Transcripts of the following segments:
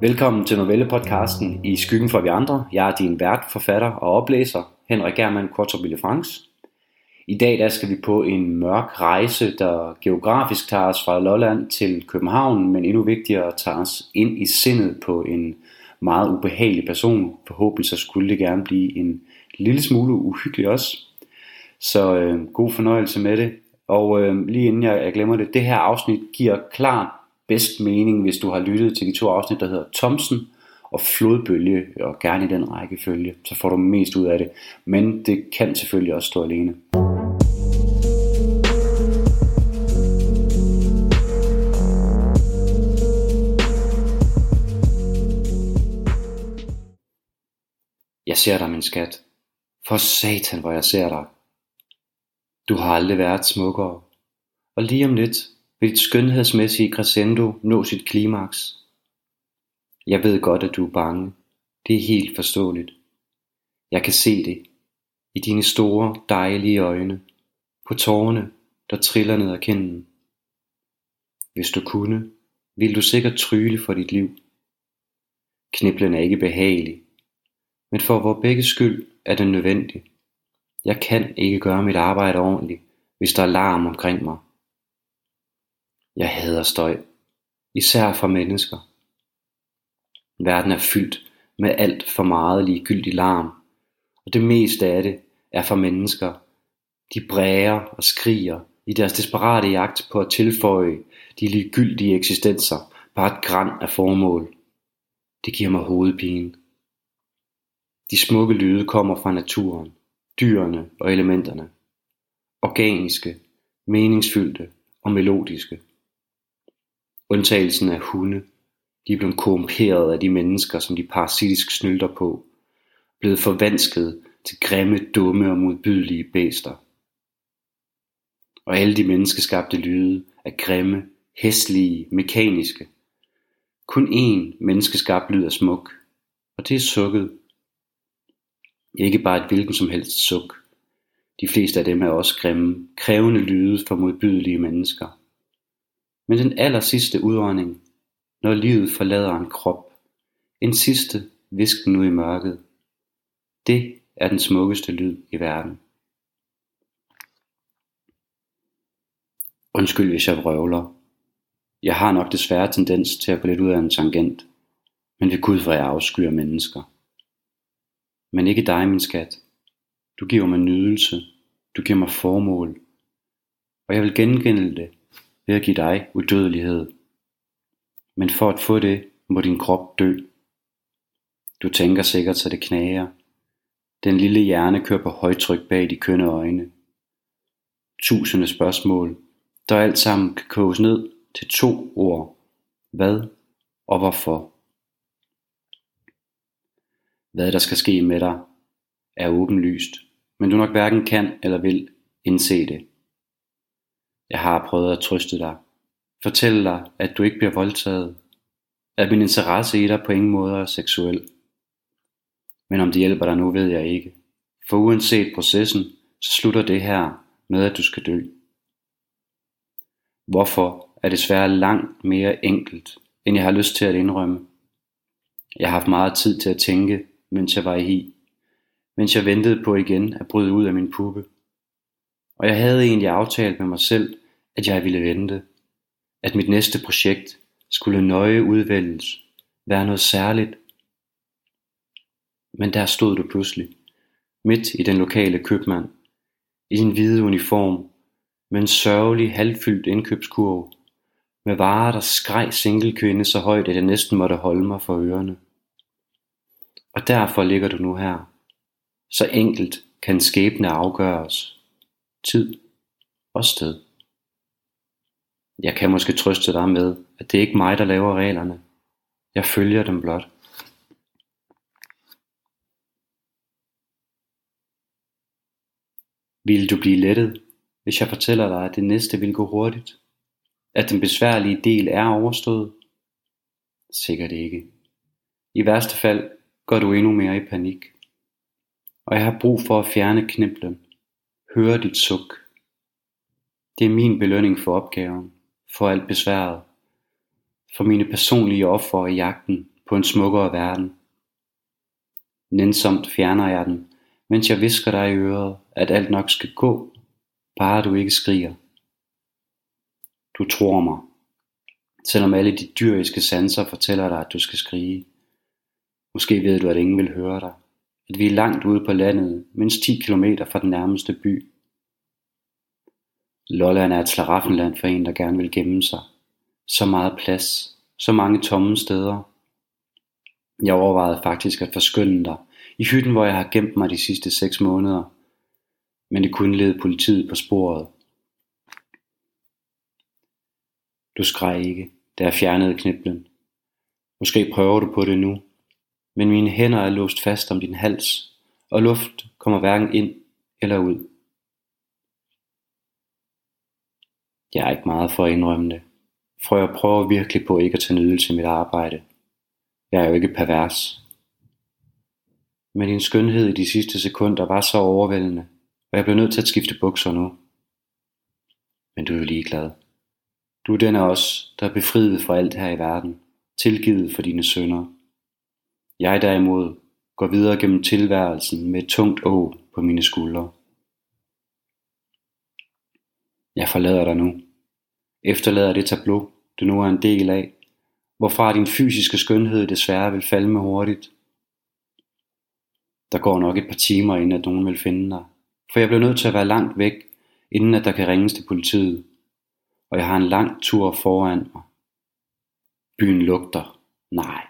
Velkommen til novellepodcasten I skyggen for vi andre. Jeg er din vært, forfatter og oplæser, Henrik Germann Kortrup France. I dag der skal vi på en mørk rejse, der geografisk tager os fra Lolland til København, men endnu vigtigere tager os ind i sindet på en meget ubehagelig person. Forhåbentlig så skulle det gerne blive en lille smule uhyggelig også. Så øh, god fornøjelse med det. Og øh, lige inden jeg, jeg glemmer det, det her afsnit giver klart bedst mening, hvis du har lyttet til de to afsnit, der hedder Thomsen og Flodbølge, og gerne i den rækkefølge, så får du mest ud af det. Men det kan selvfølgelig også stå alene. Jeg ser dig, min skat. For satan, hvor jeg ser dig. Du har aldrig været smukkere. Og lige om lidt vil dit skønhedsmæssige crescendo nå sit klimaks. Jeg ved godt, at du er bange. Det er helt forståeligt. Jeg kan se det. I dine store, dejlige øjne. På tårerne, der triller ned ad kinden. Hvis du kunne, ville du sikkert trylle for dit liv. Kniblen er ikke behagelig, men for vor begge skyld er den nødvendig. Jeg kan ikke gøre mit arbejde ordentligt, hvis der er larm omkring mig. Jeg hader støj, især fra mennesker. Verden er fyldt med alt for meget ligegyldig larm, og det meste af det er fra mennesker. De bræger og skriger i deres desperate jagt på at tilføje de ligegyldige eksistenser bare et græn af formål. Det giver mig hovedpine. De smukke lyde kommer fra naturen, dyrene og elementerne. Organiske, meningsfyldte og melodiske. Undtagelsen er hunde, de er blevet korrumperet af de mennesker, som de parasitisk snylter på, blevet forvansket til grimme, dumme og modbydelige bæster. Og alle de menneskeskabte lyde er grimme, hæslige, mekaniske. Kun én menneskeskabt lyd er smuk, og det er sukket. Ikke bare et hvilken som helst suk. De fleste af dem er også grimme, krævende lyde for modbydelige mennesker. Men den aller sidste udånding, når livet forlader en krop, en sidste visken ud i mørket, det er den smukkeste lyd i verden. Undskyld hvis jeg vrøvler. Jeg har nok desværre tendens til at gå lidt ud af en tangent, men ved Gud hvor jeg afskyer mennesker. Men ikke dig, min skat. Du giver mig nydelse, du giver mig formål, og jeg vil gengælde det ved at give dig udødelighed. Men for at få det, må din krop dø. Du tænker sikkert, så det knager. Den lille hjerne kører på højtryk bag de kønne øjne. Tusinde spørgsmål, der alt sammen kan koges ned til to ord. Hvad og hvorfor? Hvad der skal ske med dig, er åbenlyst, men du nok hverken kan eller vil indse det. Jeg har prøvet at trøste dig. Fortælle dig, at du ikke bliver voldtaget. At min interesse i dig på ingen måde er seksuel. Men om det hjælper dig nu, ved jeg ikke. For uanset processen, så slutter det her med, at du skal dø. Hvorfor er desværre langt mere enkelt, end jeg har lyst til at indrømme. Jeg har haft meget tid til at tænke, mens jeg var i hi. Mens jeg ventede på igen at bryde ud af min puppe. Og jeg havde egentlig aftalt med mig selv, at jeg ville vente. At mit næste projekt skulle nøje udvælges, være noget særligt. Men der stod du pludselig, midt i den lokale købmand, i din hvide uniform, med en sørgelig halvfyldt indkøbskurv, med varer, der skreg singlekvinde så højt, at jeg næsten måtte holde mig for ørerne. Og derfor ligger du nu her. Så enkelt kan skæbne afgøres. Tid og sted. Jeg kan måske trøste dig med, at det er ikke mig, der laver reglerne. Jeg følger dem blot. Vil du blive lettet, hvis jeg fortæller dig, at det næste vil gå hurtigt? At den besværlige del er overstået? Sikkert ikke. I værste fald går du endnu mere i panik. Og jeg har brug for at fjerne kniblen. Høre dit suk. Det er min belønning for opgaven for alt besværet, for mine personlige offer i jagten på en smukkere verden. Nænsomt fjerner jeg den, mens jeg visker dig i øret, at alt nok skal gå, bare du ikke skriger. Du tror mig, selvom alle de dyriske sanser fortæller dig, at du skal skrige. Måske ved du, at ingen vil høre dig, at vi er langt ude på landet, mindst 10 km fra den nærmeste by. Lolland er et slaraffenland for en, der gerne vil gemme sig. Så meget plads, så mange tomme steder. Jeg overvejede faktisk at forskynde dig i hytten, hvor jeg har gemt mig de sidste seks måneder. Men det kunne lede politiet på sporet. Du skreg ikke, da jeg fjernede kniblen. Måske prøver du på det nu, men mine hænder er låst fast om din hals, og luft kommer hverken ind eller ud. Jeg er ikke meget for at indrømme det, for jeg prøver virkelig på ikke at tage nydelse i mit arbejde. Jeg er jo ikke pervers. Men din skønhed i de sidste sekunder var så overvældende, og jeg blev nødt til at skifte bukser nu. Men du er jo ligeglad. Du er den af os, der er befriet fra alt her i verden, tilgivet for dine sønder. Jeg derimod går videre gennem tilværelsen med et tungt å på mine skuldre. Jeg forlader dig nu. Efterlader det tableau, du nu er en del af, hvorfra din fysiske skønhed desværre vil falde med hurtigt. Der går nok et par timer, inden at nogen vil finde dig, for jeg bliver nødt til at være langt væk, inden at der kan ringes til politiet, og jeg har en lang tur foran mig. Byen lugter. Nej,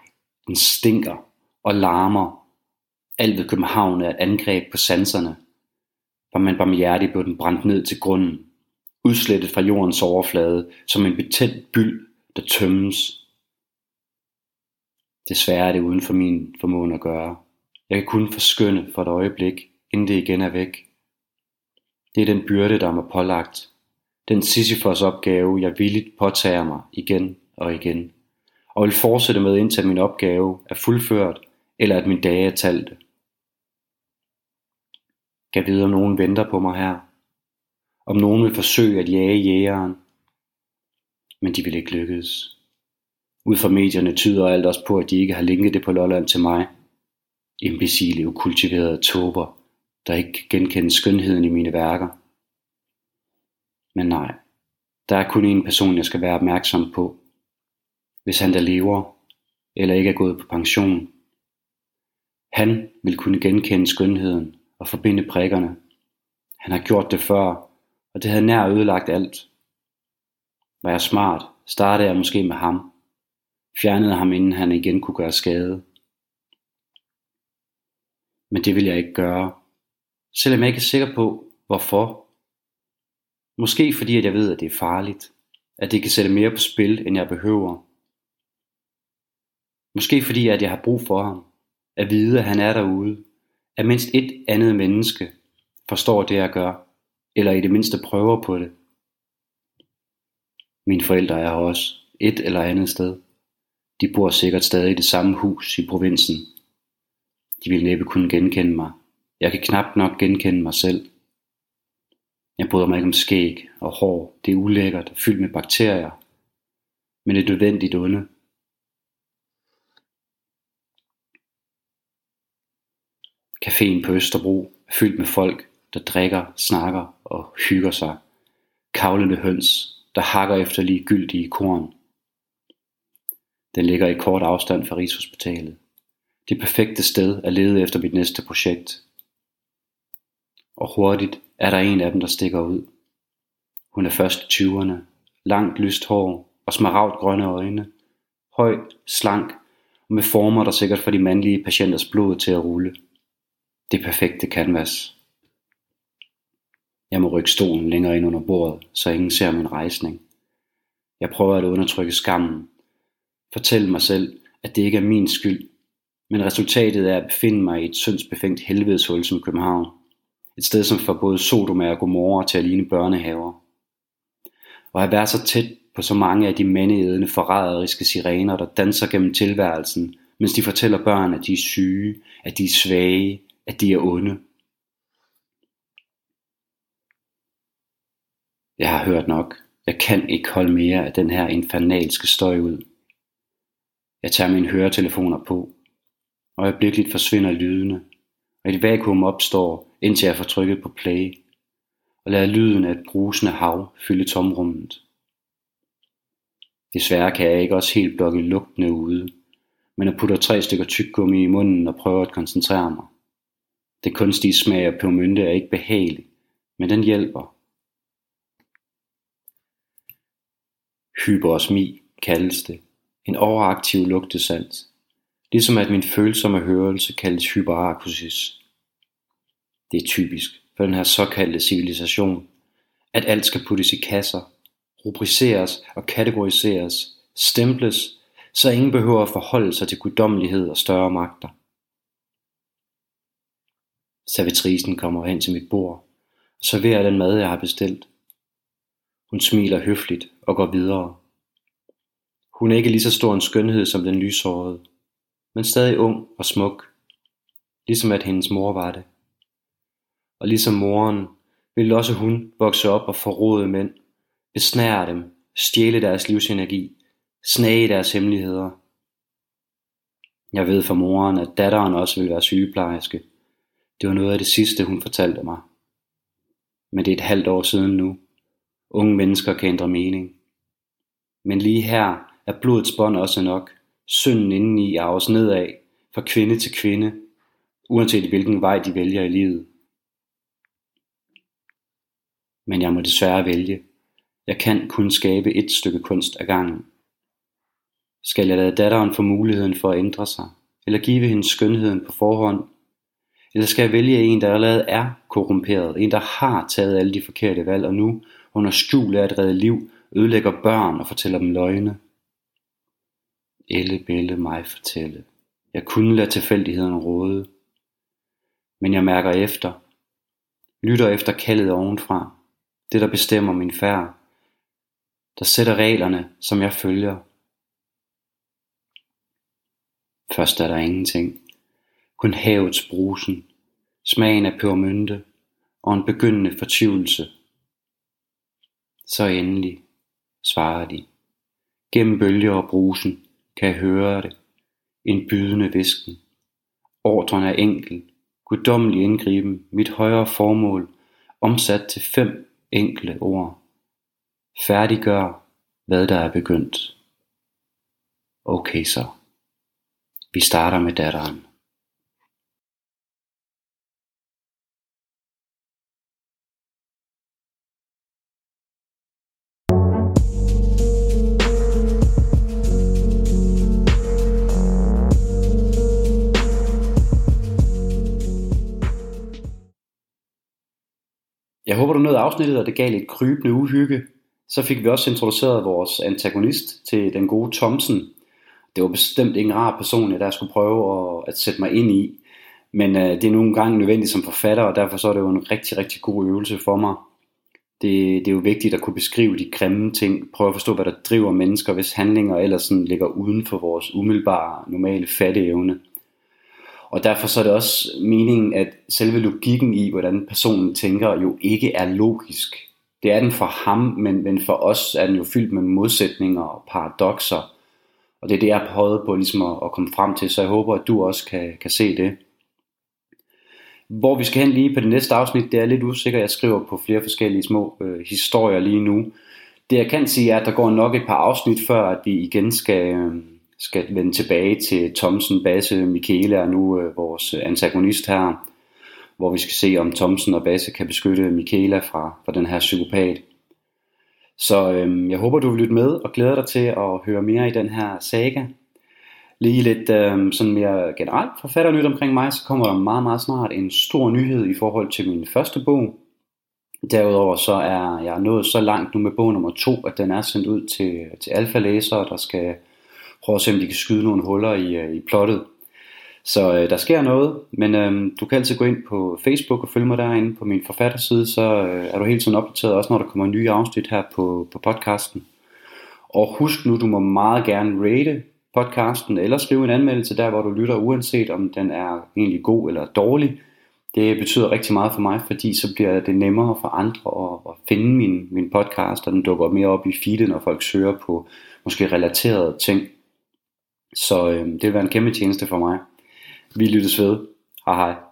den stinker og larmer. Alt ved København er et angreb på sanserne. Var man barmhjertig blev den brændt ned til grunden, udslettet fra jordens overflade, som en betændt byld, der tømmes. Desværre er det uden for min formåen at gøre. Jeg kan kun forskynde for et øjeblik, inden det igen er væk. Det er den byrde, der mig pålagt. Den Sisyfos opgave, jeg villigt påtager mig igen og igen. Og vil fortsætte med indtil min opgave er fuldført, eller at min dage er talte. Kan vide, om nogen venter på mig her. Om nogen vil forsøge at jage jægeren. Men de vil ikke lykkes. Ud fra medierne tyder alt også på, at de ikke har linket det på Lolland til mig. Imbecile, ukultiverede tober, der ikke genkender skønheden i mine værker. Men nej, der er kun én person, jeg skal være opmærksom på. Hvis han der lever, eller ikke er gået på pension. Han vil kunne genkende skønheden og forbinde prikkerne. Han har gjort det før, og det havde nær ødelagt alt. Var jeg smart, startede jeg måske med ham. Fjernede ham, inden han igen kunne gøre skade. Men det vil jeg ikke gøre. Selvom jeg ikke er sikker på, hvorfor. Måske fordi, at jeg ved, at det er farligt. At det kan sætte mere på spil, end jeg behøver. Måske fordi, at jeg har brug for ham. At vide, at han er derude. At mindst et andet menneske forstår det, jeg gør. Eller i det mindste prøver på det. Mine forældre er her også. Et eller andet sted. De bor sikkert stadig i det samme hus i provinsen. De vil næppe kunne genkende mig. Jeg kan knap nok genkende mig selv. Jeg bryder mig ikke om skæg og hår. Det er ulækkert og fyldt med bakterier. Men det er nødvendigt onde. Caféen på Østerbro er fyldt med folk, der drikker, snakker og hygger sig. Kavlende høns, der hakker efter ligegyldige korn. Den ligger i kort afstand fra Rigshospitalet. Det perfekte sted at lede efter mit næste projekt. Og hurtigt er der en af dem, der stikker ud. Hun er først i 20'erne, langt lyst hår og smaragdgrønne øjne, høj, slank og med former, der sikkert får de mandlige patienters blod til at rulle. Det perfekte canvas. Jeg må rykke stolen længere ind under bordet, så ingen ser min rejsning. Jeg prøver at undertrykke skammen. Fortæl mig selv, at det ikke er min skyld, men resultatet er at befinde mig i et syndsbefængt helvedeshul som København. Et sted, som får både Sodoma og Gomorra til at ligne børnehaver. Og at være så tæt på så mange af de mandeædende forræderiske sirener, der danser gennem tilværelsen, mens de fortæller børn, at de er syge, at de er svage, at de er onde. Jeg har hørt nok. Jeg kan ikke holde mere af den her infernalske støj ud. Jeg tager mine høretelefoner på. og Øjeblikkeligt forsvinder lydene, og et vakuum opstår, indtil jeg får trykket på play, og lader lyden af et brusende hav fylde tomrummet. Desværre kan jeg ikke også helt blokke lugtene ude, men jeg putter tre stykker tyggegummi i munden og prøver at koncentrere mig. Det kunstige smag af pebermynte er ikke behageligt, men den hjælper. Hyperosmi kaldes det, en overaktiv lugtesans, ligesom at min følsomme hørelse kaldes hyperakusis. Det er typisk for den her såkaldte civilisation, at alt skal puttes i kasser, rubriceres og kategoriseres, stemples, så ingen behøver at forholde sig til guddommelighed og større magter. Servitrisen kommer hen til mit bord og serverer den mad, jeg har bestilt. Hun smiler høfligt og går videre. Hun er ikke lige så stor en skønhed som den lyshårede, men stadig ung og smuk, ligesom at hendes mor var det. Og ligesom moren ville også hun vokse op og forråde mænd, besnære dem, stjæle deres livsenergi, snage deres hemmeligheder. Jeg ved fra moren, at datteren også ville være sygeplejerske. Det var noget af det sidste, hun fortalte mig. Men det er et halvt år siden nu. Unge mennesker kan ændre mening. Men lige her er blodets bånd også nok. Synden indeni arves nedad, fra kvinde til kvinde, uanset hvilken vej de vælger i livet. Men jeg må desværre vælge. Jeg kan kun skabe et stykke kunst ad gangen. Skal jeg lade datteren få muligheden for at ændre sig, eller give hende skønheden på forhånd? Eller skal jeg vælge en, der allerede er korrumperet, en, der har taget alle de forkerte valg, og nu under skjul af at redde liv, ødelægger børn og fortæller dem løgne? Elle bælle mig fortælle. Jeg kunne lade tilfældigheden råde. Men jeg mærker efter. Lytter efter kaldet ovenfra. Det der bestemmer min færd. Der sætter reglerne, som jeg følger. Først er der ingenting. Kun havets brusen, smagen af pebermynte og en begyndende fortvivlelse. Så endelig, svarer de. Gennem bølger og brusen kan jeg høre det. En bydende visken. Ordren er enkel, guddommelig indgriben, mit højere formål, omsat til fem enkle ord. Færdiggør, hvad der er begyndt. Okay så. Vi starter med datteren. Nåede afsnittet, og det gav lidt krybende uhygge. Så fik vi også introduceret vores antagonist til den gode Thomsen, det var bestemt ingen rar person, jeg der skulle prøve at, at sætte mig ind i. Men øh, det er nogle gange nødvendigt som forfatter, og derfor så er det jo en rigtig, rigtig god øvelse for mig. Det, det er jo vigtigt at kunne beskrive de grimme ting, prøve at forstå, hvad der driver mennesker, hvis handlinger ellers sådan ligger uden for vores umiddelbare, normale fatteevne. Og derfor så er det også meningen, at selve logikken i, hvordan personen tænker, jo ikke er logisk. Det er den for ham, men, men for os er den jo fyldt med modsætninger og paradoxer og det er det, jeg har prøvet på ligesom at, at komme frem til, så jeg håber, at du også kan, kan se det. Hvor vi skal hen lige på det næste afsnit, det er lidt usikker. Jeg skriver på flere forskellige små øh, historier lige nu. Det jeg kan sige er, at der går nok et par afsnit, før at vi igen skal, øh, skal vende tilbage til Thomsen, Basse, Michele er nu øh, vores øh, antagonist her. Hvor vi skal se, om Thomsen og Basse kan beskytte Michaela fra, fra den her psykopat. Så øhm, jeg håber, du vil lytte med og glæder dig til at høre mere i den her saga. Lige lidt øhm, sådan mere generelt forfatternyt omkring mig, så kommer der meget, meget snart en stor nyhed i forhold til min første bog. Derudover så er jeg nået så langt nu med bog nummer to, at den er sendt ud til, til alfa-læsere, der skal prøver at se, om de kan skyde nogle huller i, øh, i plottet. Så øh, der sker noget, men øh, du kan altid gå ind på Facebook og følge mig derinde på min forfatterside, så øh, er du helt tiden opdateret også, når der kommer nye afsnit her på, på podcasten. Og husk nu, du må meget gerne rate podcasten, eller skrive en anmeldelse der, hvor du lytter, uanset om den er egentlig god eller dårlig. Det betyder rigtig meget for mig, fordi så bliver det nemmere for andre at, at finde min, min podcast, og den dukker mere op i feeden, når folk søger på måske relaterede ting. Så øh, det vil være en kæmpe tjeneste for mig. Vi lyttes ved. Hej hej.